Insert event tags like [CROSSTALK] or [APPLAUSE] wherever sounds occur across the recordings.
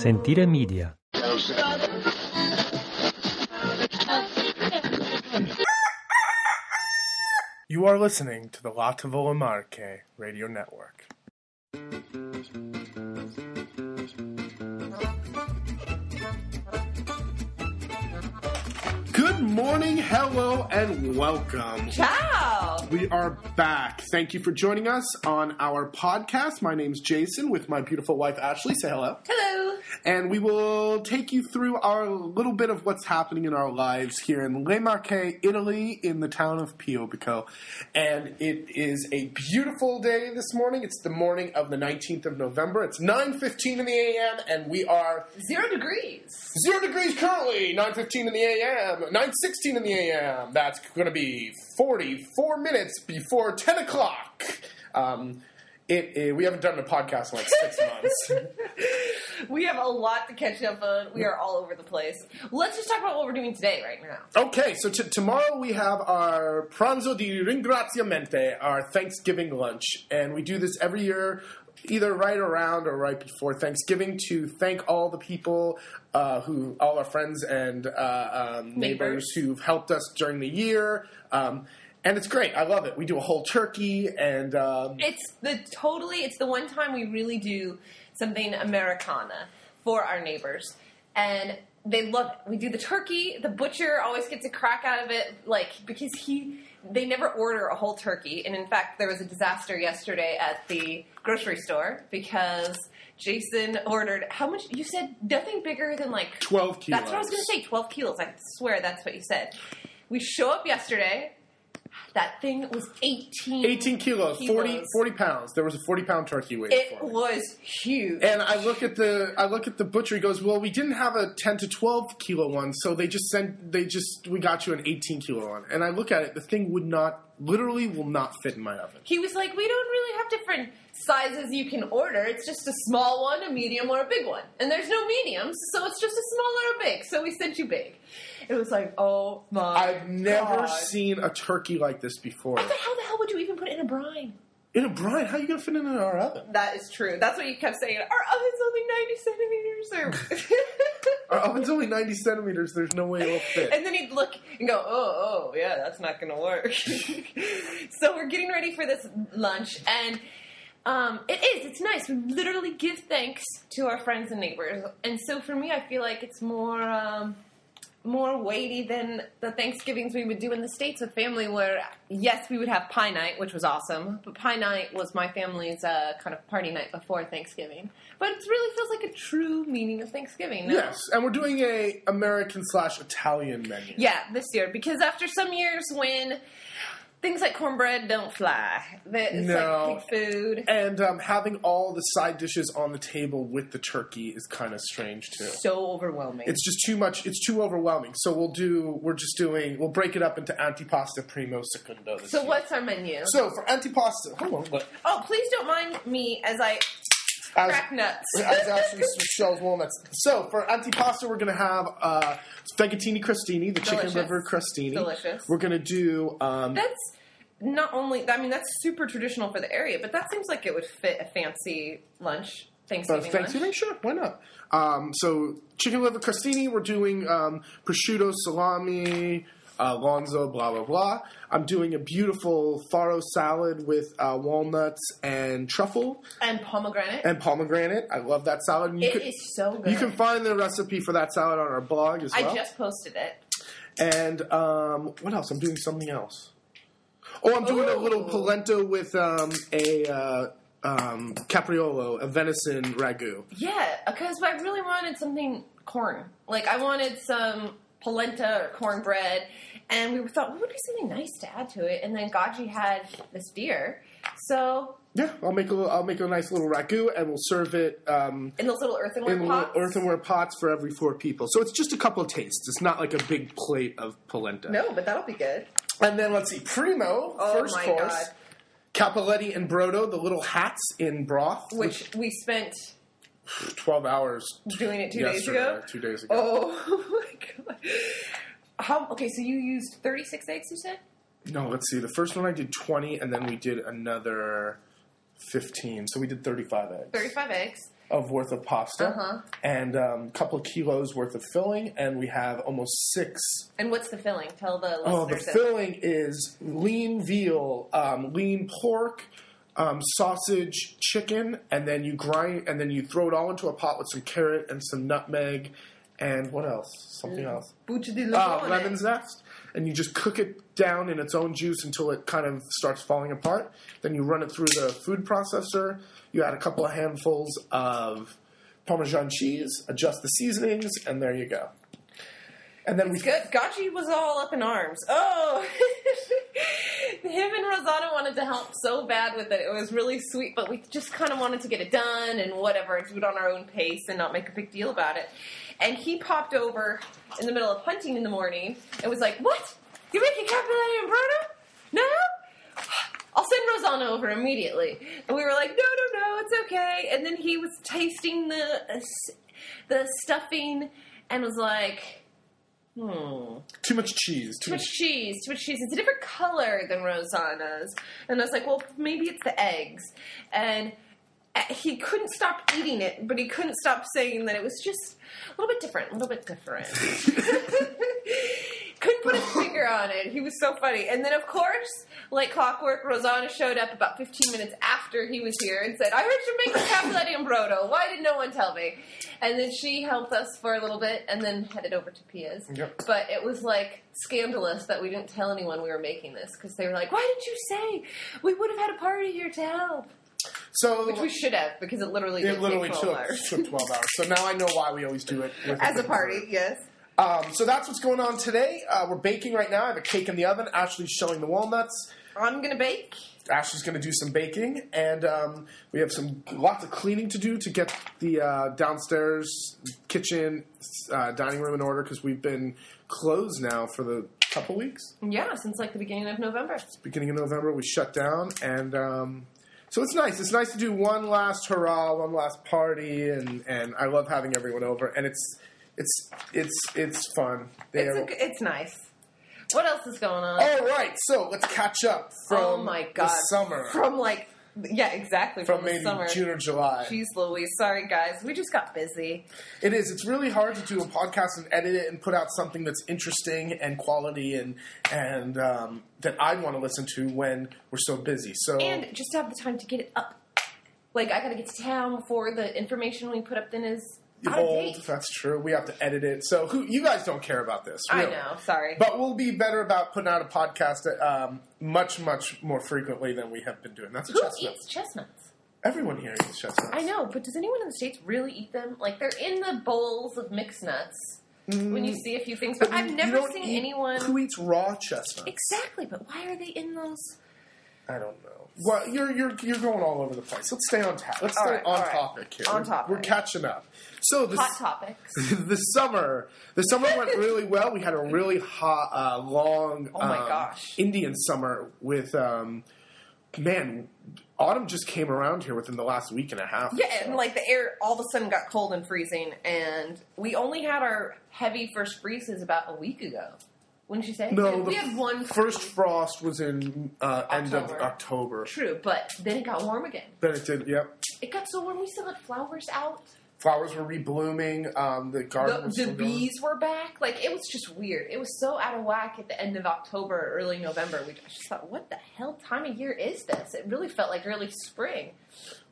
Sentire Media. You are listening to the La Tavola Marche Radio Network. Morning, hello, and welcome. Ciao! We are back. Thank you for joining us on our podcast. My name's Jason with my beautiful wife Ashley. Say hello. Hello! And we will take you through our little bit of what's happening in our lives here in Le Marche, Italy, in the town of Piobico. And it is a beautiful day this morning. It's the morning of the 19th of November. It's 9.15 in the a.m. and we are Zero degrees. Zero degrees currently, 9.15 in the a.m., 9.16 in the a.m. That's going to be 44 minutes before 10 o'clock. Um, it, it- we haven't done a podcast in like six [LAUGHS] months. [LAUGHS] We have a lot to catch up on. We are all over the place. Let's just talk about what we're doing today, right now. Okay, so t- tomorrow we have our pranzo di ringraziamento, our Thanksgiving lunch, and we do this every year, either right around or right before Thanksgiving, to thank all the people uh, who, all our friends and uh, um, neighbors. Neighbors. who've helped us during the year. Um, and it's great. I love it. We do a whole turkey, and um, It's the totally, it's the one time we really do something Americana for our neighbors. And they love it. We do the turkey. The butcher always gets a crack out of it, like, because he, they never order a whole turkey. And in fact, there was a disaster yesterday at the grocery store because Jason ordered, how much? You said nothing bigger than like 12 kilos. That's what I was going to say. Twelve kilos. I swear that's what you said. We show up yesterday. That thing was eighteen. 18 kilos, 40, Kilos. 40 pounds. There was a 40 pound turkey waiting It was huge. And I look at the I look at the butcher. He goes, "Well, we didn't have a ten to twelve kilo one, so they just sent they just we got you an eighteen kilo one." And I look at it, the thing would not literally will not fit in my oven. he was like, "We don't really have different sizes you can order. It's just a small one, a medium, or a big one. And there's no mediums, so it's just a small or a big. So we sent you big." It was like, "Oh my!" I've never God. seen a turkey like this before. I thought, how the hell would you even put it in a brine? In a brine, how are you gonna fit it in our oven? That is true. That's what you kept saying. Our oven's only ninety centimeters. Or [LAUGHS] Our oven's only ninety centimeters. There's no way it'll fit. And then he'd look and go, oh, oh, yeah, that's not going to work. [LAUGHS] so we're getting ready for this lunch, and um, it is. It's nice. We literally give thanks to our friends and neighbors, and so for me, I feel like it's more. Um, more weighty than the Thanksgivings we would do in the States with family, where, yes, we would have pie night, which was awesome, but pie night was my family's uh, kind of party night before Thanksgiving. But it really feels like a true meaning of Thanksgiving. No? Yes, and we're doing a American slash Italian menu. Yeah, this year because after some years when things like cornbread don't fly, that it's No. like pig food. And um, having all the side dishes on the table with the turkey is kind of strange too. So overwhelming. It's just too much. It's too overwhelming. So we'll do. We're just doing. We'll break it up into antipasta, primo, secondo. So year. what's our menu? So for antipasta, hold on. What? oh, please don't mind me as I As, crack nuts. [LAUGHS] as Ashley shells walnuts. So for antipasto, we're gonna have uh, fegatini crostini, the chicken liver crostini. Delicious. We're gonna do. Um, That's not only. I mean, that's super traditional for the area, but that seems like it would fit a fancy lunch. Uh, Thanksgiving, Thanksgiving, lunch. sure, why not? Um, so chicken liver crostini, we're doing um, prosciutto, salami, uh, lonzo, blah blah blah. I'm doing a beautiful farro salad with uh, walnuts and truffle and pomegranate. and pomegranate. I love that salad. And you It can, is so good. you can find the recipe for that salad on our blog as well. I just posted it. and um, what else? I'm doing something else. Oh, I'm doing a little polenta with um, a uh, um, capriolo, a venison ragu. Yeah, because I really wanted something corn. Like I wanted some polenta or cornbread, and we thought what would be something nice to add to it. And then Gaji had this deer, so Yeah, I'll make a little, I'll make a nice little ragu, and we'll serve it um, in those little earthenware in little pots. earthenware pots for every four people. So it's just a couple of tastes. It's not like a big plate of polenta. No, but that'll be good. And then let's see, primo Oh first my course. God. Cappelletti and brodo, the little hats in broth, Which we spent [SIGHS] twelve hours doing it two days ago. Two days ago. Oh [LAUGHS] my god! How? Okay, so you used thirty-six eggs. You said No, let's see. The first one I did 20, and then we did another 15. So we did 35 eggs. 35 eggs. Of worth of pasta. Uh-huh. And a um, couple of kilos worth of filling. And we have almost six. And what's the filling? Tell the listeners. Oh, the filling is lean veal, um, lean pork, um, sausage, chicken, and then you grind, and then you throw it all into a pot with some carrot and some nutmeg, and what else? Something else. Buccia di Ah, limone. lemon zest, and you just cook it down in its own juice until it kind of starts falling apart. Then you run it through the food processor. You add a couple of handfuls of Parmesan cheese, adjust the seasonings, and there you go. And then we Good. Gachi was all up in arms. Oh, [LAUGHS] him and Rosanna wanted to help so bad with it. It was really sweet, but we just kind of wanted to get it done and whatever, do it on our own pace and not make a big deal about it. And he popped over in the middle of hunting in the morning and was like, "What? You're making and Bruno? No." I'll send Rosanna over immediately. And we were like, no, no, no, it's okay. And then he was tasting the uh, the stuffing and was like, hmm, too much cheese. Too too much cheese, too much cheese. It's a different color than Rosanna's. And I was like, well, maybe it's the eggs. And Uh, he couldn't stop eating it, but he couldn't stop saying that it was just a little bit different, a little bit different. [LAUGHS] couldn't put his finger on it. He was so funny. And then, of course, like clockwork, Rosanna showed up about 15 minutes after he was here and said, I heard you're making cappelletti and brodo. Why did no one tell me? And then she helped us for a little bit and then headed over to Pia's. Yep. But it was like scandalous that we didn't tell anyone we were making this because they were like, "Why didn't you say? We would have had a party here to help." So Which we should have because it literally it literally took, 12 hours. took 12 hours. So now I know why we always do it As a party, yes. Um, so that's what's going on today. Uh, we're baking right now. I have a cake in the oven. Ashley's showing the walnuts. I'm gonna bake. Ashley's going to do some baking, and um, we have some lots of cleaning to do to get the uh, downstairs kitchen, uh, dining room in order because we've been closed now for the couple weeks. Yeah, since like the beginning of November. Beginning of November, we shut down, and um, so it's nice. It's nice to do one last hurrah, one last party, and, and I love having everyone over, and it's it's it's it's fun. They It's are- a, it's nice. What else is going on? All right, so let's catch up from oh my god! the summer, From like yeah, exactly from from, maybe summer. June or July. Jeez Louise, sorry guys, we just got busy. It is. It's really hard to do a podcast and edit it and put out something that's interesting and quality and and um, that I'd want to listen to when we're so busy. So And just to have the time to get it up. Like I gotta get to town before the information we put up then is out of old. date. That's true. We have to edit it. So who you guys don't care about this? I really. know. Sorry. But we'll be better about putting out a podcast um, much, much more frequently than we have been doing. That's a Who chestnut. eats chestnuts? Everyone here eats chestnuts. I know, but does anyone in the states really eat them? Like they're in the bowls of mixed nuts when you see a few things, but, Mm. I've you never don't seen eat- anyone. who eats raw chestnuts. Exactly, but why are they in those? I don't know. Well, you're you're you're going all over the place. Let's stay on tap. Let's All stay right, on all right. topic here. On We're- topic. We're catching up. So the Hot topics. [LAUGHS] the summer the summer went really well. We had a really hot, uh, long, Oh my um, gosh. Indian summer with um, man. Autumn just came around here within the last week and a half. Yeah, so. and like the air all of a sudden got cold and freezing, and we only had our heavy first freezes about a week ago. Wouldn't you say? no, we the had one first frost was in uh, end of October. October. True, but then it got warm again. Then it did. Yep, It got so warm we still had flowers out. flowers were reblooming. Um, the garden The, was the still going. bees were back. Like it was just weird. It was so out of whack at the end of October, early November. We just thought, what the hell time of year is this? It really felt like early spring.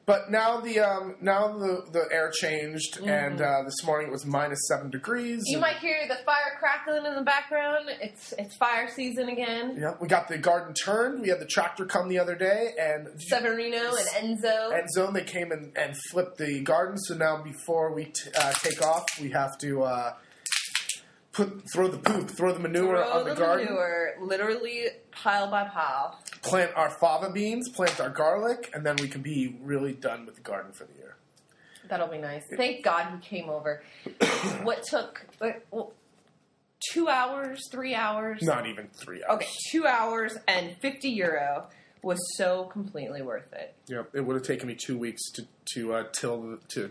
But now the um, now the, the air changed, Mm-hmm. and uh, this morning it was minus seven degrees. You might hear the fire crackling in the background. It's it's fire season again. Yeah, we got the garden turned. We had the tractor come the other day, and Severino and Enzo. zone they came and, and flipped the garden. So now before we t- uh, take off, we have to uh, put throw the poop, throw the manure Throw on the, garden, manure, literally pile by pile. Plant our fava beans, plant our garlic, and then we can be really done with the garden for the year. That'll be nice. Thank God he came over. [COUGHS] what took well, two hours, three hours? Not even three hours. Okay, two hours and fifty euro was so completely worth it. Yeah, it would have taken me two weeks to to uh, till the, to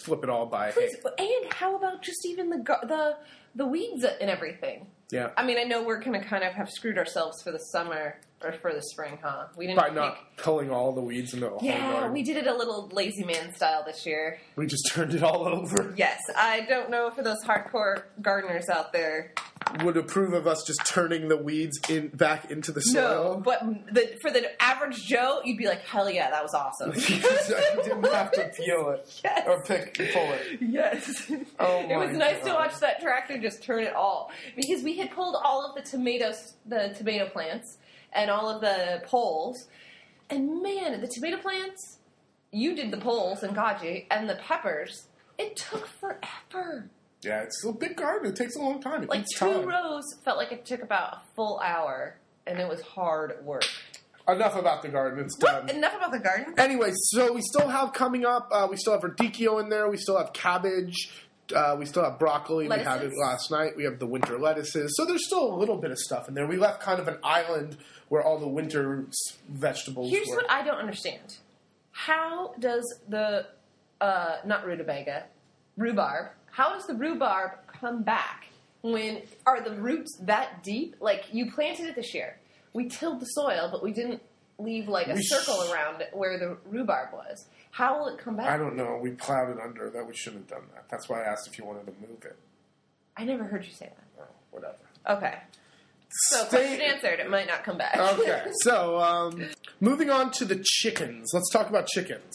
flip it all by. Please, and how about just even the gar- the the weeds and everything? Yeah. I mean, I know we're gonna kind of have screwed ourselves for the summer or for the spring, huh? We didn't By pick- not pulling all the weeds into the whole Yeah, garden. we did it a little lazy man style this year. We just [LAUGHS] turned it all over. Yes, I don't know if for those hardcore gardeners out there. Would approve of us just turning the weeds in back into the soil. No, but the, for the average Joe, you'd be like, "Hell yeah, that was awesome." [LAUGHS] you didn't have to peel it [LAUGHS] Yes. or pick pull it. Yes. Oh it was my nice to God. watch that tractor just turn it all because we had pulled all of the tomatoes, the tomato plants, and all of the poles. And man, the tomato plants, you did the poles and Gaji, and the peppers. It took forever. Yeah, it's a big garden. It takes a long time. It Like two time. rows felt like it took about a full hour, and it was hard work. Enough about the garden. It's done. Enough about the garden. Anyway, so we still have coming up. Uh, we still have radicchio in there. We still have cabbage. Uh, we still have broccoli. We had it last night. We have the winter lettuces. So there's still a little bit of stuff in there. We left kind of an island where all the winter vegetables Here's were. what I don't understand. How does the uh, not rutabaga, rhubarb? How does the rhubarb come back when are the roots that deep? Like you planted it this year, we tilled the soil, but we didn't leave like a We sh- circle around it where the rhubarb was. How will it come back? I don't know. We plowed it under. That we shouldn't have done that. That's why I asked if you wanted to move it. I never heard you say that. Oh, whatever. Okay, so Stay- question answered. It might not come back. Okay, [LAUGHS] so um, moving on to the chickens. Let's talk about chickens.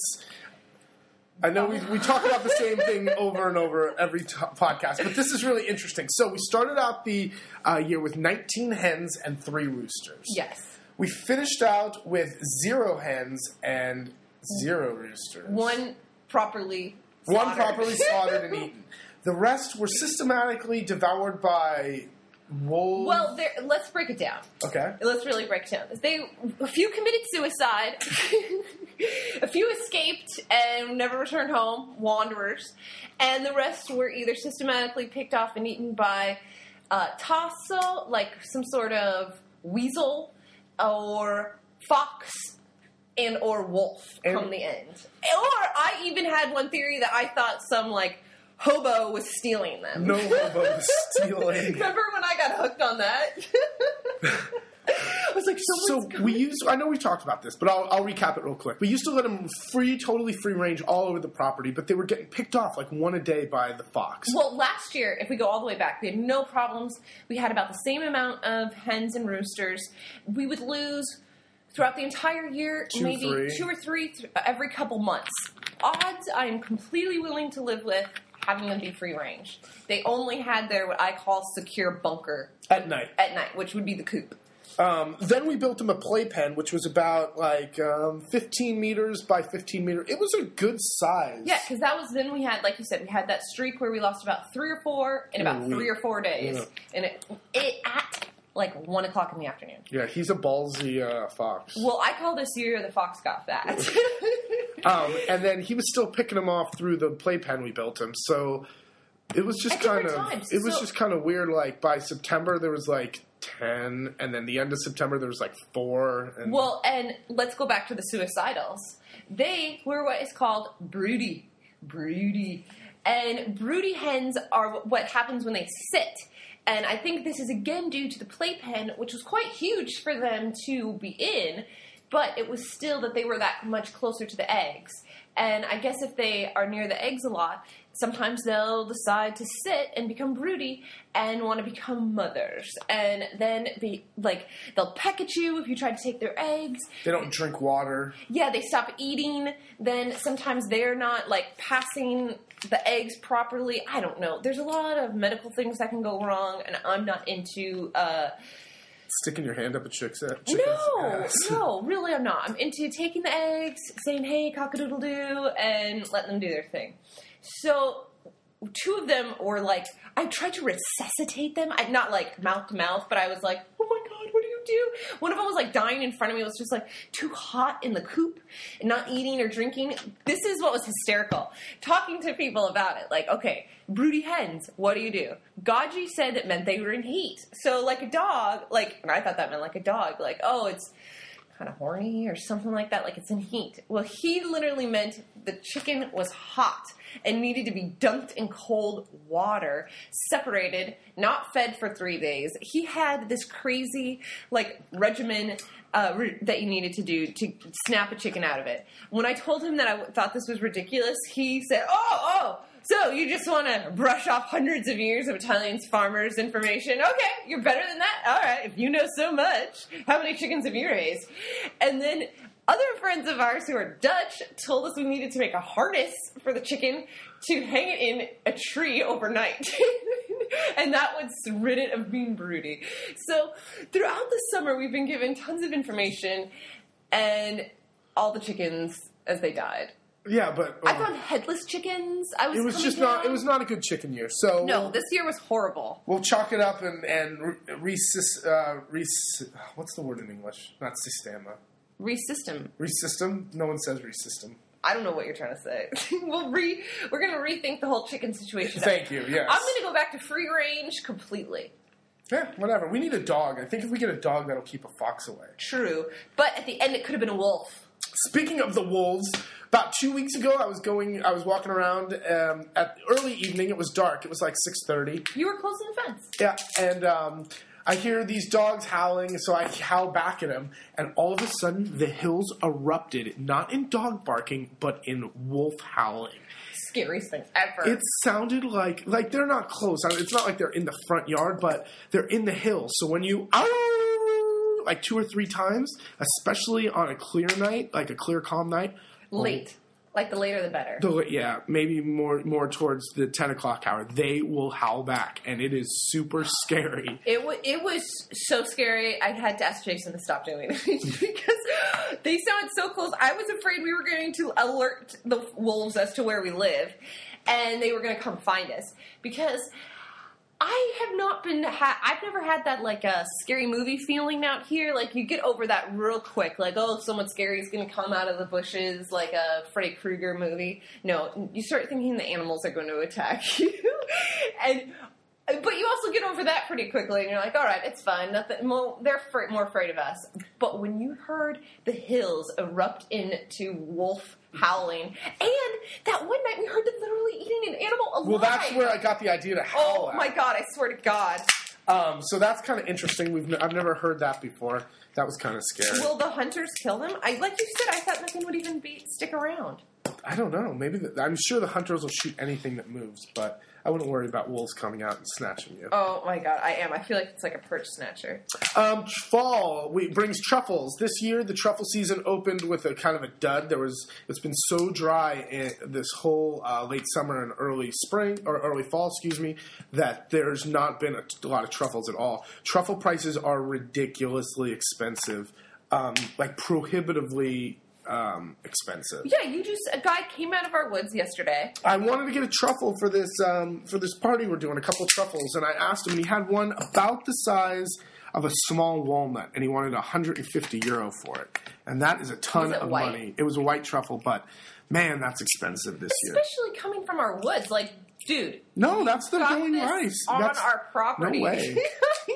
I know we, we talk about the same thing over and over every t- podcast, but this is really interesting. So we started out the uh, year with 19 hens and three roosters. yes, We finished out with zero hens and zero roosters. one properly. One slaughtered. properly slaughtered and [LAUGHS] eaten. The rest were systematically devoured by wolves. Well, there, let's break it down. okay. Let's really break it down. They a few committed suicide, [LAUGHS] a few escaped and never returned home, wanderers, and the rest were either systematically picked off and eaten by uh, tasso, like some sort of weasel, or fox, and or wolf And- come the end. Or I even had one theory that I thought some like hobo was stealing them. No hobo was stealing. [LAUGHS] Remember when I got hooked on that? [LAUGHS] I was like, So someone's we used. I know we talked about this, but I'll, I'll recap it real quick. We used to let them free, totally free range all over the property, but they were getting picked off like one a day by the fox. Well, last year, if we go all the way back, we had no problems. We had about the same amount of hens and roosters. We would lose throughout the entire year, Two, maybe three. two or three th- every couple months. Odds I am completely willing to live with having them be free range. They only had their what I call secure bunker At night. at night, which would be the coop. Um, then we built them a playpen, which was about like um, 15 meters by 15 meters. It was a good size. Yeah, because that was then we had, like you said, we had that streak where we lost about three or four in about week. three or four days, Yeah. and it, it like one o'clock in the afternoon. Yeah, he's a ballsy uh, fox. Well, I call this year the fox got fat. [LAUGHS] Um, and then he was still picking them off through the playpen we built him. So it was just At kind of times. it was So- just kind of weird. Like by September there was like ten, and then the end of September there was like four. And well, and let's go back to the suicidals. They were what is called broody, broody, and broody hens are what happens when they sit. And I think this is again due to the playpen, which was quite huge for them to be in, but it was still that they were that much closer to the eggs. And I guess if they are near the eggs a lot, sometimes they'll decide to sit and become broody and want to become mothers. And then be like, they'll peck at you if you try to take their eggs. they don't drink water. Yeah, they stop eating. Then sometimes they're not like passing the eggs properly. I don't know. There's a lot of medical things that can go wrong, and I'm not into. Uh, Sticking your hand up a chick's chicken's no, ass. no, [LAUGHS] really, I'm not. I'm into taking the eggs, saying "Hey, cockadoodle doo," and letting them do their thing. So, two of them were like, I tried to resuscitate them. I not like mouth to mouth, but I was like, "Oh my god, what do you do?" One of them was like dying in front of me. It was just like too hot in the coop and not eating or drinking. This is what was hysterical. Talking to people about it, like, okay, broody hens, what do you do? Gaji said it meant they were in heat. So, like a dog, like, and I thought that meant like a dog, like, oh, it's kind of horny or something like that, like it's in heat. Well, he literally meant the chicken was hot and needed to be dunked in cold water, separated, not fed for three days. He had this crazy like regimen uh, re- that you needed to do to snap a chicken out of it. When I told him that I w- thought this was ridiculous, he said, "Oh, oh." So you just want to brush off hundreds of years of Italian farmers' information? Okay, you're better than that. All right, if you know so much, how many chickens have you raised? And then other friends of ours who are Dutch told us we needed to make a harness for the chicken to hang it in a tree overnight. [LAUGHS] and that was rid it of being broody. So throughout the summer, we've been given tons of information and all the chickens as they died. Yeah, but I uh, found headless chickens. I was it was just not. It was not a good chicken year. So No, we'll, this year was horrible. we'll chalk it up and and re- resys, uh, res, What's the word in English? Not systema. Resystem. Resystem. No one says resystem. I don't know what you're trying to say. [LAUGHS] we'll re. We're gonna rethink the whole chicken situation. Thank you. Yes. I'm gonna go back to free range completely. Yeah, whatever. We need a dog. I think if we get a dog, that'll keep a fox away. True, but at the end, it could have been a wolf. Speaking of the wolves, about two weeks ago, I was going. I was walking around um, at early evening. It was dark. It was like six thirty. You were close to the fence. Yeah, and um, I hear these dogs howling, so I howl back at them, and all of a sudden, the hills erupted, not in dog barking, but in wolf howling. Scariest thing ever. It sounded like like they're not close. I mean, it's not like they're in the front yard, but they're in the hills. So when you "Ow!" Like two or three times, especially on a clear night, like a clear calm night, oh. late. Like the later the better. the, yeah, maybe more more towards the ten o'clock hour, they will howl back, and it is super [GASPS] scary. It w- it was so scary. I had to ask Jason to stop doing it [LAUGHS] because they sounded so close. I was afraid we were going to alert the wolves as to where we live, and they were going to come find us because. I have not been. Ha- I've never had that like a scary movie feeling out here. Like you get over that real quick. Like oh, someone scary is going to come out of the bushes, like a Freddy Krueger movie. No, you start thinking the animals are going to attack [LAUGHS] you, and but you also get over that pretty quickly, and you're like, all right, it's fine. Nothing. Well, they're fr- more afraid of us. But when you heard the hills erupt into wolf howling, and that one night we heard them literally eating an animal alive. Well, that's where I got the idea to howl. Oh at. my god! I swear to God. Um, so that's kind of interesting. We've n- I've never heard that before. That was kind of scary. Will the hunters kill them? I like you said. I thought nothing would even be stick around. I don't know. Maybe the, I'm sure the hunters will shoot anything that moves, but I wouldn't worry about wolves coming out and snatching you. Oh my god, I am. I feel like it's like a perch snatcher. Um, fall we, brings truffles. This year, the truffle season opened with a kind of a dud. There was it's been so dry in this whole uh, late summer and early spring or early fall, excuse me, that there's not been a, a lot of truffles at all. Truffle prices are ridiculously expensive, um, like prohibitively um, expensive. Yeah, you just a guy came out of our woods yesterday. I wanted to get a truffle for this um, for this party we're doing. A couple truffles, and I asked him, and he had one about the size of a small walnut, and he wanted 150 euro for it, and that is a ton of white? money. It was a white truffle, but man, that's expensive this year. Especially coming from our woods, like, dude. No, that's the going rice. on That's, our property. no way. [LAUGHS]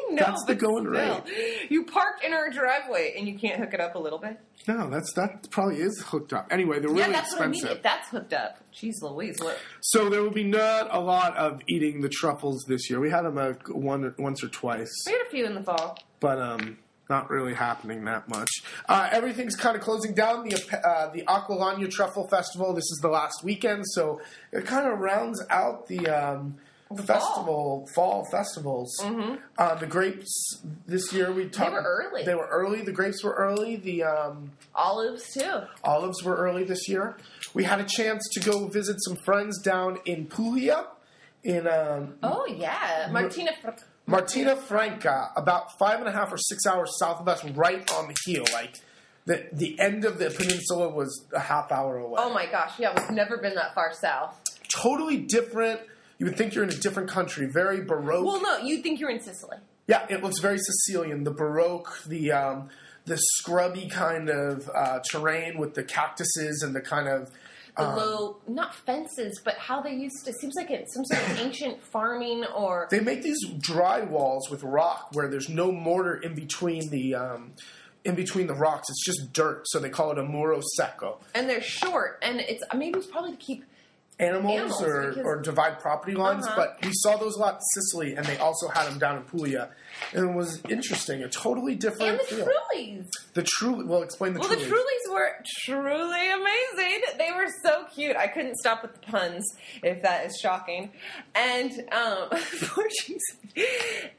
[LAUGHS] Know, That's the going still. You parked in our driveway and you can't hook it up a little bit. no, that's that probably is hooked up. Anyway, they're really yeah, that's expensive. what I mean. If that's hooked up, jeez Louise, what? So there will be not a lot of eating the truffles this year. We had them a, one once or twice. We had a few in the fall. but um, not really happening that much. Uh, everything's kind of closing down. The uh, the Acqualagna Truffle Festival. This is the last weekend, so it kind of rounds out the. Um, The festival, fall, festivals. Uh, the grapes this year we talked. were early. They were early. The grapes were early. The um, Olives too. olives were early this year. We had a chance to go visit some friends down in Puglia, in um, Oh yeah, Martina. Fr- Martina Franca, about five and a half or six hours south of us, right on the heel. Like the the end of the peninsula was a half hour away. oh my gosh, yeah, we've never been that far south. Totally different. You would think you're in a different country. Very baroque. Well, no, you think you're in Sicily. yeah, it looks very Sicilian. The baroque, the um, the scrubby kind of uh, terrain with the cactuses and the kind of The Um, low, not fences, but how they used to. Seems like it's some sort of ancient farming or They make these dry walls with rock where there's no mortar in between the um, in between the rocks. It's just dirt, so they call it a muro secco. and they're short, and it's maybe it's probably to keep. Animals, Animals, or, because- or divide property lines, Uh-huh. but we saw those a lot in Sicily, and they also had them down in Puglia, and it was interesting. A totally different And the feel. Trulies. the true, well, explain the Well, Trulies. the Trulies were truly amazing. They were so cute. I couldn't stop with the puns, if that is shocking. And um, [LAUGHS]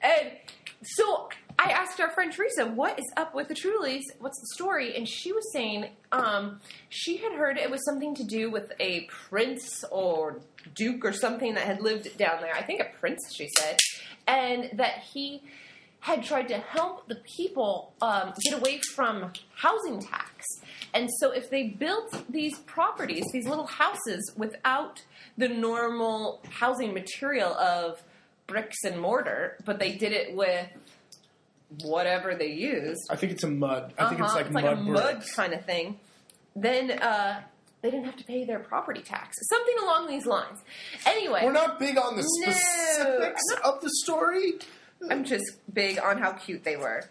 And so I asked our friend Teresa, "What is up with the Trulies? What's the story?" And she was saying um, she had heard it was something to do with a prince or duke or something that had lived down there. I think a prince, she said, and that he had tried to help the people um, get away from housing tax. And so, if they built these properties, these little houses, without the normal housing material of bricks and mortar, but they did it with whatever they used, I think it's a mud. I think it's uh-huh, like, it's like mud mud kind of thing, then uh, they didn't have to pay their property tax. Something along these lines. Anyway, We're not big on the specifics I'm of the story. I'm just big on how cute they were.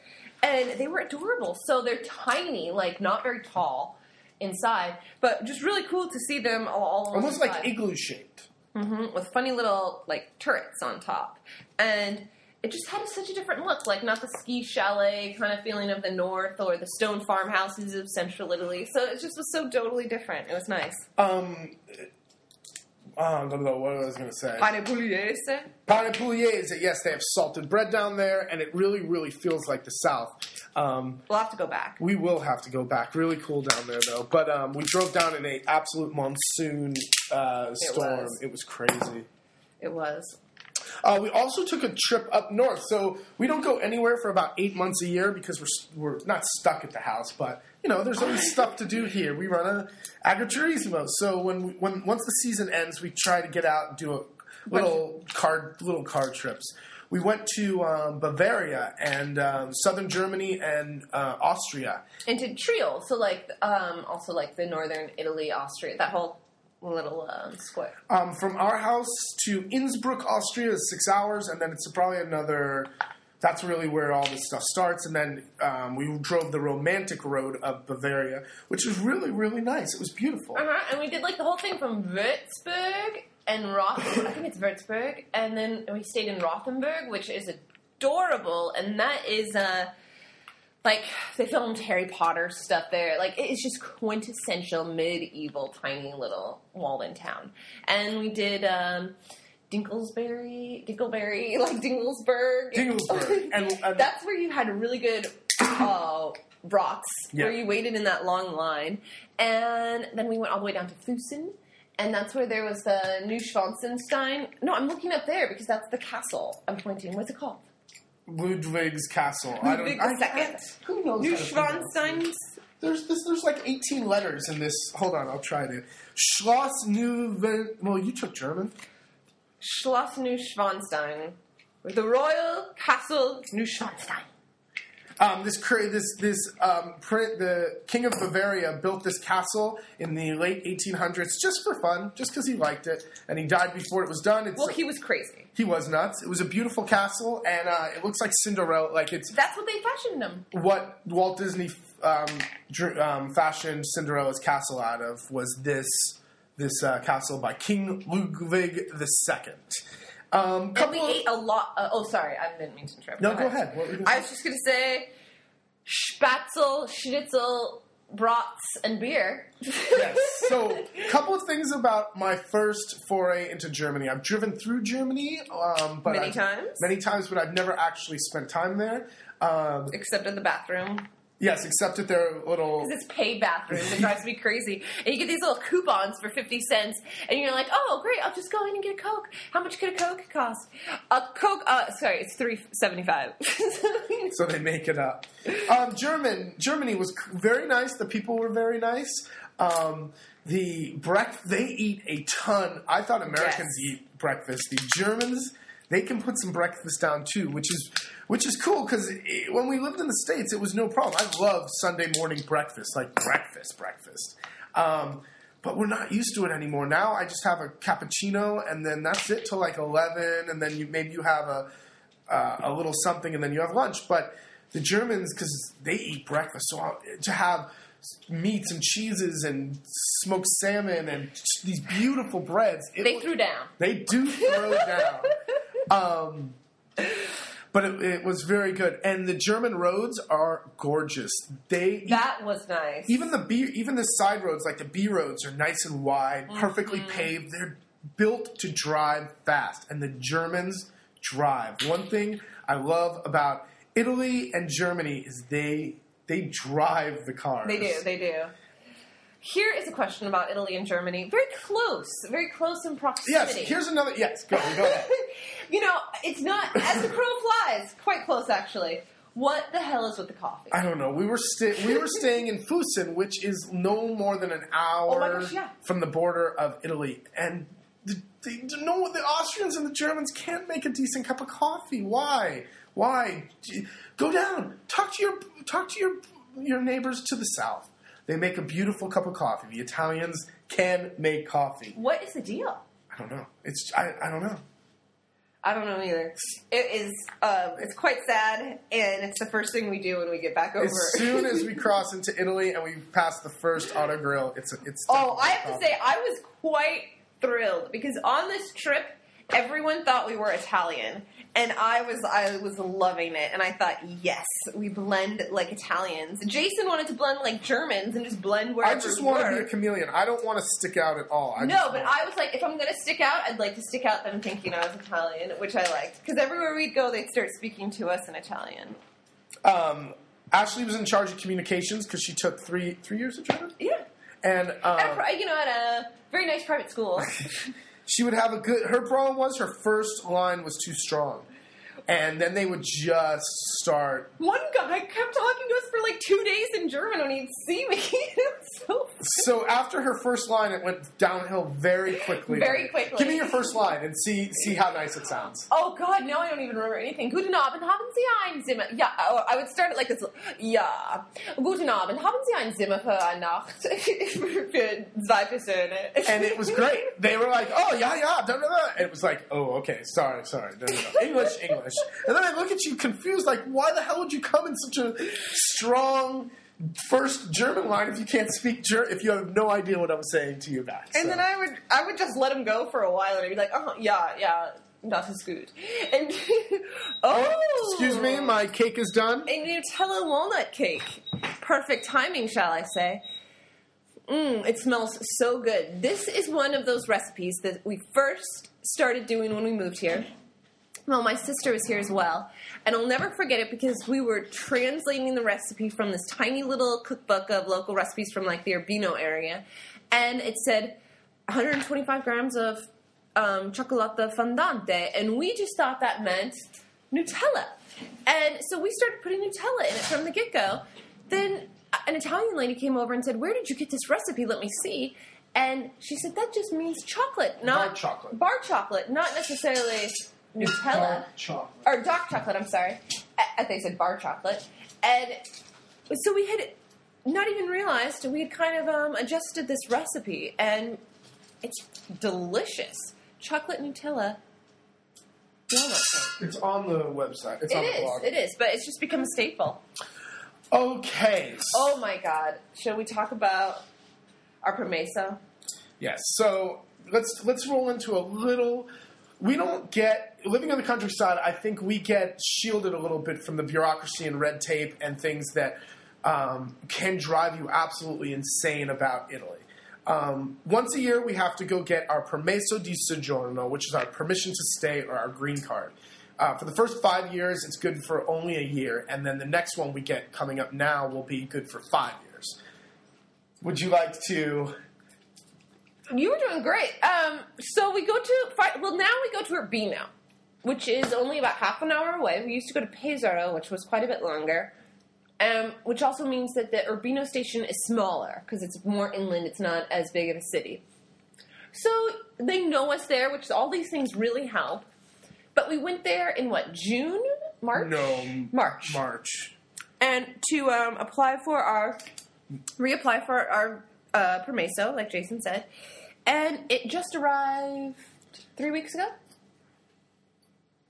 And they were adorable. So they're tiny, like not very tall inside, but just really cool to see them all, Almost like igloo shaped. hmm with funny little like turrets on top. And it just had such a different look, like not the ski chalet kind of feeling of the north or the stone farmhouses of central Italy. So it just was so totally different. It was nice. Um, I don't know what I was going to say. Pane pugliese. Pane pugliese, yes, they have salted bread down there, and it really, really feels like the South. Um, We'll have to go back. we will have to go back. Really cool down there, though. But um, we drove down in a absolute monsoon uh, storm. was. It was crazy. It was. Uh, we also took a trip up north, so we don't go anywhere for about eight months a year because we're we're not stuck at the house, but you know, there's always stuff to do here. We run a agriturismo, so when we, when once the season ends, we try to get out and do a little car little car trips. We went to um, Bavaria and um, southern Germany and uh, Austria. And to Tirol, so like um, also like the northern Italy, Austria, that whole little um, square. Um, from our house to Innsbruck, Austria is six hours, and then it's probably another. That's really where all this stuff starts, and then um, we drove the romantic road of Bavaria, which was really, really nice. It was beautiful. Uh-huh. And we did like the whole thing from Würzburg and Roth. I think it's Würzburg, and then we stayed in Rothenburg, which is adorable, and that is uh like they filmed Harry Potter stuff there. Like it is just quintessential medieval tiny little Walden town. And we did um Dinklesbury, Dinkleberry, [LAUGHS] like Dinglesburg. Dinglesburg. [LAUGHS] And, and That's where you had a really good uh, rocks, where you waited in that long line. And then we went all the way down to Füssen. And that's where there was the New Neuschwanstein. No, I'm looking up there because that's the castle I'm pointing. What's it called? Ludwig's castle. I don't. Ludwig I, the Second. I- who knows? how to pronounce it? Neuschwanstein. There's this. There's like 18 letters in this. Hold on, I'll try to. Schloss Neuwen. Well, you took German. Schloss Neuschwanstein. The Royal Castle Neuschwanstein. Um, this this this um, print, the King of Bavaria built this castle in the late 1800s just for fun, just because he liked it, and he died before it was done. It's, Well, he was crazy. he was nuts. It was a beautiful castle, and uh, it looks like Cinderella. Like it's That's what they fashioned him. what Walt Disney um, dr- um, fashioned Cinderella's castle out of was this this uh, castle by King Ludwig II. Um, And we ate a lot. Uh, oh, sorry, I didn't mean to interrupt. no, go ahead. What were you I was just going to say spätzle, schnitzel, brats, and beer. yes. [LAUGHS] So, a couple of things about my first foray into Germany. I've driven through Germany, um, but Many I've- times? many times, but I've never actually spent time there. Um, Except in the bathroom. Yes, except at their little. Because it's paid bathrooms. [LAUGHS] It drives me crazy. And you get these little coupons for 50 cents. And you're like, oh, great, I'll just go in and get a Coke. How much could a Coke cost? A Coke, uh, sorry, it's three seventy five. [LAUGHS] So they make it up. Um, German Germany was very nice. The people were very nice. Um, the break they eat a ton. I thought Americans Yes. eat breakfast. The Germans they can put some breakfast down too, which is which is cool because when we lived in the states, it was no problem. I love Sunday morning breakfast, like breakfast, breakfast. Um, but we're not used to it anymore. Now I just have a cappuccino, and then that's it till like eleven, and then you maybe you have a uh, a little something, and then you have lunch. But the Germans, because they eat breakfast, so uh, to have meats and cheeses and smoked salmon and these beautiful breads, it They threw down. they do throw down. [LAUGHS] Um, but it, it was very good, and the German roads are gorgeous. They That was nice. even the B, even the side roads, like the B roads, are nice and wide, perfectly Mm-hmm. paved. They're built to drive fast, and the Germans drive. One thing I love about Italy and Germany is they they drive the cars. They do. They do. Here is a question about Italy and Germany. Very close. Very close in proximity. Yes. Here's another. Yes. Go. Go ahead. [LAUGHS] you know, it's not as the crow flies. Quite close, actually. What the hell is with the coffee? I don't know. We were sta- we were staying in Füssen, which is no more than an hour Oh gosh, yeah. from the border of Italy, and the, they, no, the Austrians and the Germans can't make a decent cup of coffee. Why? Why? Go down. Talk to your talk to your your neighbors to the south. They make a beautiful cup of coffee. The Italians can make coffee. What is the deal? I don't know. It's I, I don't know. I don't know either. It is. Uh, it's quite sad, and it's the first thing we do when we get back over. As soon as we [LAUGHS] cross into Italy and we pass the first Autogrill, it's it's. oh, I have to say, I was quite thrilled because on this trip, everyone thought we were Italian, and I was I was loving it, and I thought, yes, we blend like Italians. Jason wanted to blend like Germans and just blend where I just want to be a chameleon. I don't want to stick out at all. I no, but I was like, if I'm gonna stick out, I'd like to stick out them thinking I was Italian, which I liked because everywhere we'd go, they'd start speaking to us in Italian. Um, Ashley was in charge of communications because she took three three years of German, Yeah, and At um, a you know, at a very nice private school. [LAUGHS] she would have a good. Her problem was her first line was too strong, and then they would just start. One guy kept talking to us for like two days in German when he'd see me. [LAUGHS] so So after her first line, it went downhill very quickly. Very quickly. Give me your first line and see see how nice it sounds. Oh God, no, I don't even remember anything. Guten Abend, haben Sie ein Zimmer? Oh, I would start it like this. Ja, guten Abend, haben Sie ein Zimmer für eine Nacht [LAUGHS] für zwei Personen? and it was great. They were like, "Oh yeah, yeah," da, da, da. And it was like, "Oh, okay, sorry, sorry, no, no, no. English, English." And then I look at you confused, like, "Why the hell would you come in such a strong first German line if you can't speak German? If you have no idea what I'm saying to you back?" And then I would I would just let him go for a while, and I'd be like, oh yeah, yeah, that is good. And [LAUGHS] oh, oh, excuse me, my cake is done. a Nutella walnut cake. Perfect timing, shall I say? Mmm, it smells so good. This is one of those recipes that we first started doing when we moved here. Well, my sister was here as well, and I'll never forget it because we were translating the recipe from this tiny little cookbook of local recipes from like the Urbino area, and it said 125 grams of um, chocolate fondante, and we just thought that meant Nutella, and so we started putting Nutella in it from the get go. Then an Italian lady came over and said, "Where did you get this recipe? Let me see." And she said, "That just means chocolate, not Bar chocolate. Bar chocolate, not necessarily Nutella chocolate. or dark chocolate. I'm sorry. I, I think I said bar chocolate, and so we had not even realized we had kind of um, adjusted this recipe, and it's delicious. Chocolate Nutella cake. It's on the website. It's It on the is. blog. It is, but it's just become a staple. Okay. Oh my god! Shall we talk about our permesso? Yes. So let's let's roll into a little. We don't get living on the countryside. I think we get shielded a little bit from the bureaucracy and red tape and things that um, can drive you absolutely insane about Italy. Um, once a year, we have to go get our permesso di soggiorno, which is our permission to stay or our green card. Uh, for the first five years, it's good for only a year, and then the next one we get coming up now will be good for five years. Would you like to? You were doing great. Um, so we go to well now we go to Urbino, which is only about half an hour away. We used to go to Pesaro, which was quite a bit longer. Um, which also means that the Urbino station is smaller because it's more inland. It's not as big of a city. So they know us there, which all these things really help. But we went there in what June, March, No, March, March. and to um, apply for our reapply for our uh, permesso, like Jason said, and it just arrived three weeks ago.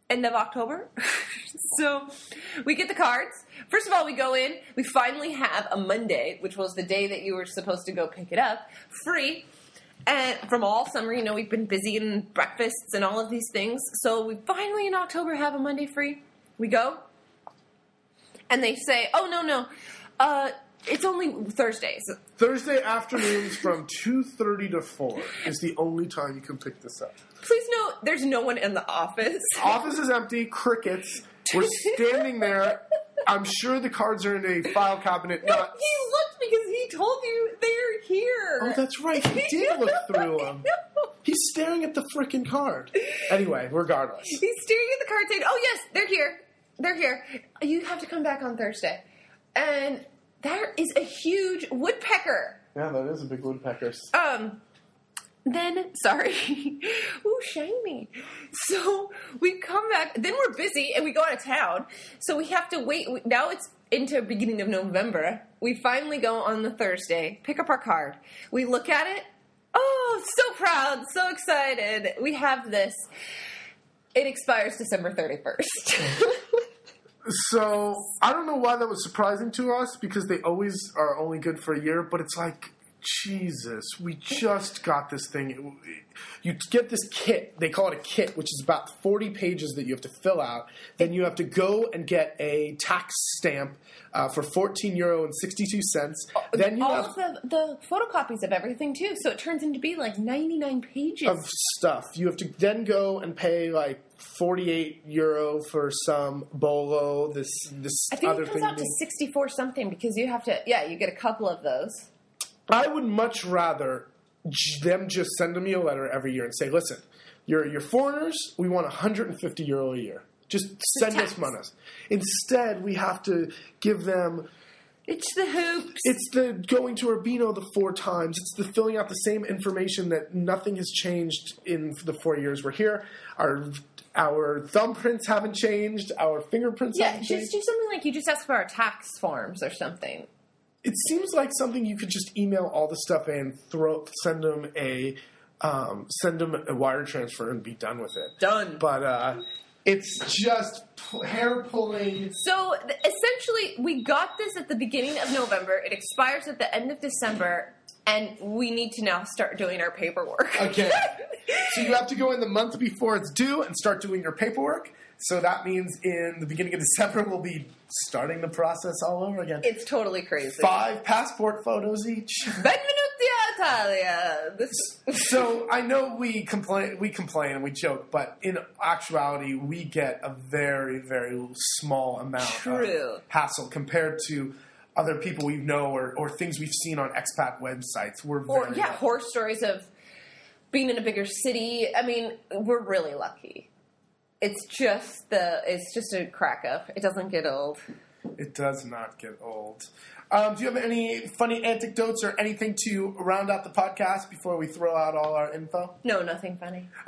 end of October. [LAUGHS] so we get the cards. First of all, we go in. We finally have a Monday, which was the day that you were supposed to go pick it up, free. And from all summer, you know, we've been busy and breakfasts and all of these things. So we finally in October have a Monday free. We go, and they say, "Oh no, no, uh, it's only Thursdays." Thursday afternoons from 2.30 to 4 is the only time you can pick this up. Please note, there's no one in the office. [LAUGHS] Office is empty, crickets. We're standing there. I'm sure the cards are in a file cabinet. No, Not, he looked because he told you they're here. oh, that's right. He [LAUGHS] did look through them. He's staring at the freaking card. Anyway, regardless. He's staring at the card saying, "Oh yes, they're here. They're here. You have to come back on Thursday." And there is a huge woodpecker. Yeah, that is a big woodpecker. Um. Then, sorry, [LAUGHS] ooh, shiny. So we come back. Then we're busy and we go out of town. So we have to wait. Now it's into beginning of November. We finally go on the Thursday, pick up our card. We look at it. Oh, so proud, so excited. We have this. It expires December 31st. [LAUGHS] So I don't know why that was surprising to us because they always are only good for a year, but it's like Jesus, we just got this thing. You get this kit. They call it a kit, which is about forty pages that you have to fill out. Then you have to go and get a tax stamp uh, for fourteen euro and sixty two cents. Then you All have of the, the photocopies of everything, too. So it turns into be like 99 pages. of stuff. You have to then go and pay like forty eight euro for some bollo. This this I think other it comes thing. out to 64 something because you have to, yeah, you get a couple of those. I would much rather them just send me a letter every year and say, "Listen, you're you're foreigners. We want 150 euro a year. Just send us money." Instead, we have to give them. It's the hoops. It's the going to Urbino the four times. It's the filling out the same information that nothing has changed in the four years we're here. Our our thumbprints haven't changed. Our fingerprints yeah, haven't just changed. do something like you just ask for our tax forms or something. it seems like something you could just email all the stuff in, throw, send them a, um, send them a wire transfer and be done with it. Done. But uh, it's just p- hair pulling. So th- essentially, we got this at the beginning of November. It expires at the end of December, and we need to now start doing our paperwork. Okay. [LAUGHS] so you have to go in the month before it's due and start doing your paperwork. So that means in the beginning of December we'll be starting the process all over again. it's totally crazy. Five passport photos each. Benvenuti a Italia. This so I know we complain, we complain and we joke, but in actuality, we get a very, very small amount True. of hassle compared to other people we know or, or things we've seen on expat websites. We're or very yeah, horror stories of being in a bigger city. I mean, we're really lucky. It's just the it's just a crack up. It doesn't get old. It does not get old. Um, do you have any funny anecdotes or anything to round out the podcast before we throw out all our info? No, nothing funny. [LAUGHS]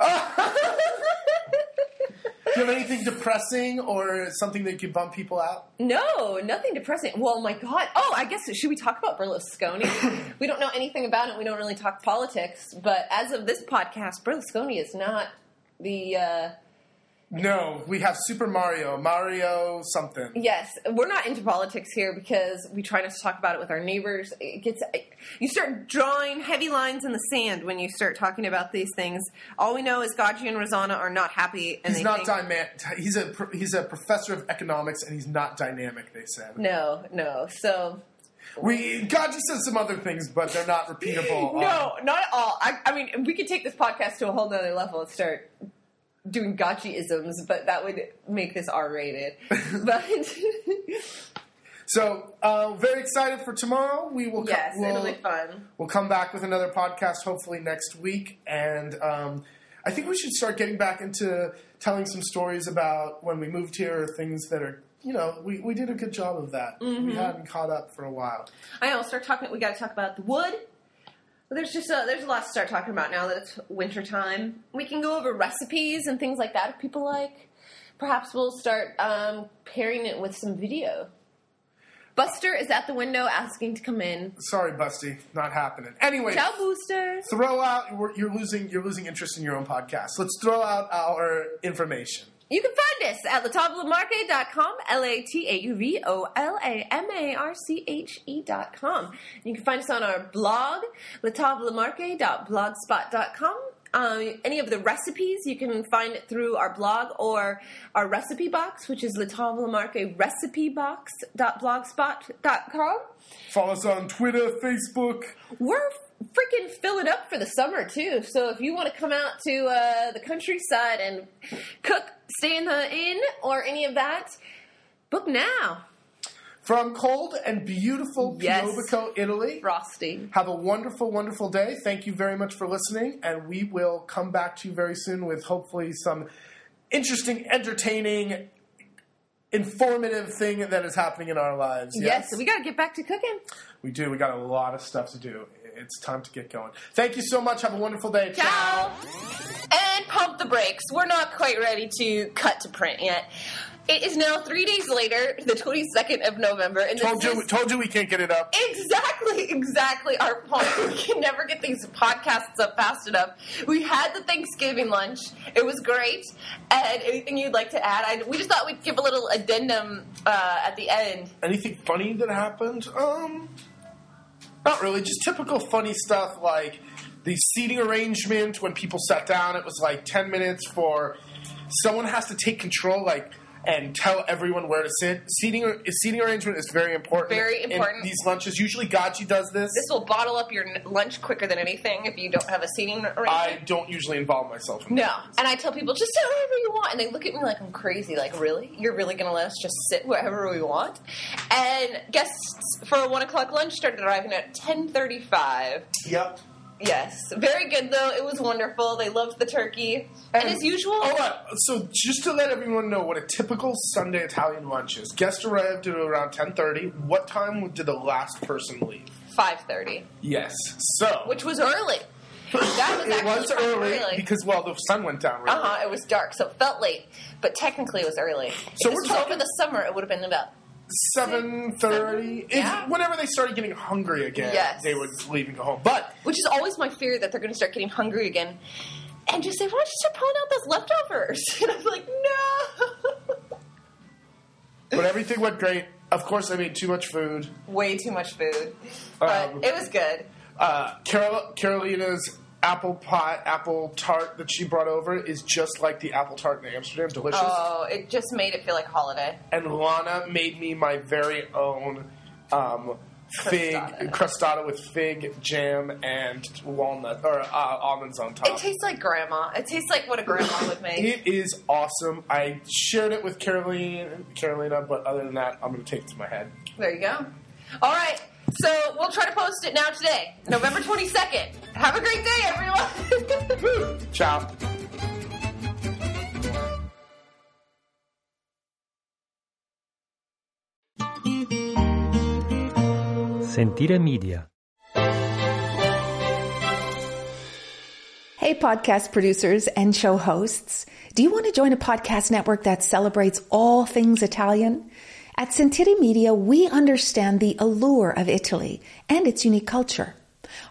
You have anything depressing or something that could bump people out? No, nothing depressing. Well, my God. Oh, I guess should we talk about Berlusconi? [LAUGHS] we don't know anything about it. We don't really talk politics. But as of this podcast, Berlusconi is not the. Uh, No, we have Super Mario, Mario something. yes, we're not into politics here because we try not to talk about it with our neighbors. It gets you start drawing heavy lines in the sand when you start talking about these things. All we know is Gaji and Rosanna are not happy, and He's not dynamic. He's a he's a professor of economics, and he's not dynamic. They said. No, no. So We just says some other things, but they're not repeatable. [LAUGHS] No, um, not at all. I, I mean, we could take this podcast to a whole nother level and start doing gotchi isms, but that would make this R rated. [LAUGHS] but [LAUGHS] So uh, very excited for tomorrow. We will. co- yes, we'll, it'll be fun. We'll come back with another podcast hopefully next week, and um, I think we should start getting back into telling some stories about when we moved here, or things that are. You know, we, we did a good job of that. Mm-hmm. We hadn't caught up for a while. I know. Start talking. We got to talk about the wood. There's just a, there's a lot to start talking about now that it's winter time. We can go over recipes and things like that if people like. Perhaps we'll start um, pairing it with some video. Buster is at the window asking to come in. Sorry, Busty, not happening. Anyway, Ciao, boosters. throw out. You're losing. You're losing interest in your own podcast. Let's throw out our information. You can find us at latavolamarche.com, L-A-T-A-U-V-O-L-A-M-A-R-C-H-E dot com. You can find us on our blog, latavolamarche.blogspot.com. Um, any of the recipes you can find it through our blog or our recipe box, which is latauvolamarche recipebox.blogspot.com. Follow us on Twitter, Facebook. We're freaking fill it up for the summer too. So if you want to come out to uh, the countryside and cook, stay in the inn, or any of that, book now. From cold and beautiful Yes. Piobico, Italy. Frosty. Have a wonderful, wonderful day. Thank you very much for listening, and we will come back to you very soon with hopefully some interesting, entertaining, informative thing that is happening in our lives. Yes, we got to get back to cooking. we do. We got a lot of stuff to do. It's time to get going. Thank you so much. Have a wonderful day. Ciao. And pump the brakes. We're not quite ready to cut to print yet. It is now three days later, the 22nd of November. And Told you, is- told you we can't get it up. Exactly, exactly. Our point. [LAUGHS] We can never get these podcasts up fast enough. We had the Thanksgiving lunch. It was great. And anything you'd like to add? I, we just thought we'd give a little addendum uh, at the end. Anything funny that happened? Um, not really. Just typical funny stuff like the seating arrangement when people sat down. It was like ten minutes for someone has to take control, like. And tell everyone where to sit. Seating seating arrangement is very important. Very in important. these lunches. Usually, Gachi does this. This will bottle up your lunch quicker than anything if you don't have a seating arrangement. I don't usually involve myself in. No. And I tell people, just sit wherever you want. And they look at me like I'm crazy. Like, really? You're really going to let us just sit wherever we want? And guests for a 1 o'clock lunch started arriving at 1035. Yep. Yes. Very good, though. It was wonderful. They loved the turkey. And, as usual, Hold on. So just to let everyone know what a typical Sunday Italian lunch is. Guest arrived at around ten thirty. What time did the last person leave? 5.30, Yes. So which was early. That was [LAUGHS] it actually was kinda early, because well the sun went down. Really. Uh-huh, it was dark, so it felt late. But technically, it was early. So if we're talking- over the summer, it would have been about Seven thirty. Yeah. Whenever they started getting hungry again, Yes. they would leave and go home. But which is always my fear that they're going to start getting hungry again and just say, why don't you start pulling out those leftovers? [LAUGHS] And I'm like, no. but everything went great. Of course, I made too much food. Way too much food. But Um, it was good. Uh, Carol, Carolina's apple pie, apple tart that she brought over is just like the apple tart in Amsterdam. Delicious. Oh, it just made it feel like a holiday. and Lana made me my very own um, fig Crostata. crostata with fig jam and walnut or uh, almonds on top. It tastes like grandma. It tastes like what a grandma would make. It is awesome. I shared it with Caroline, Carolina, but other than that, I'm going to take it to my head. There you go. All right. So we'll try to post it now today, November 22nd. Have a great day, everyone. [LAUGHS] Ciao. Sentire Media. Hey, podcast producers and show hosts. Do you want to join a podcast network that celebrates all things Italian? At Sentire Media, we understand the allure of Italy and its unique culture.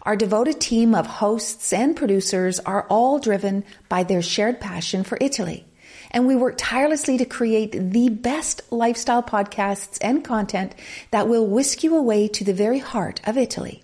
Our devoted team of hosts and producers are all driven by their shared passion for Italy. And we work tirelessly to create the best lifestyle podcasts and content that will whisk you away to the very heart of Italy.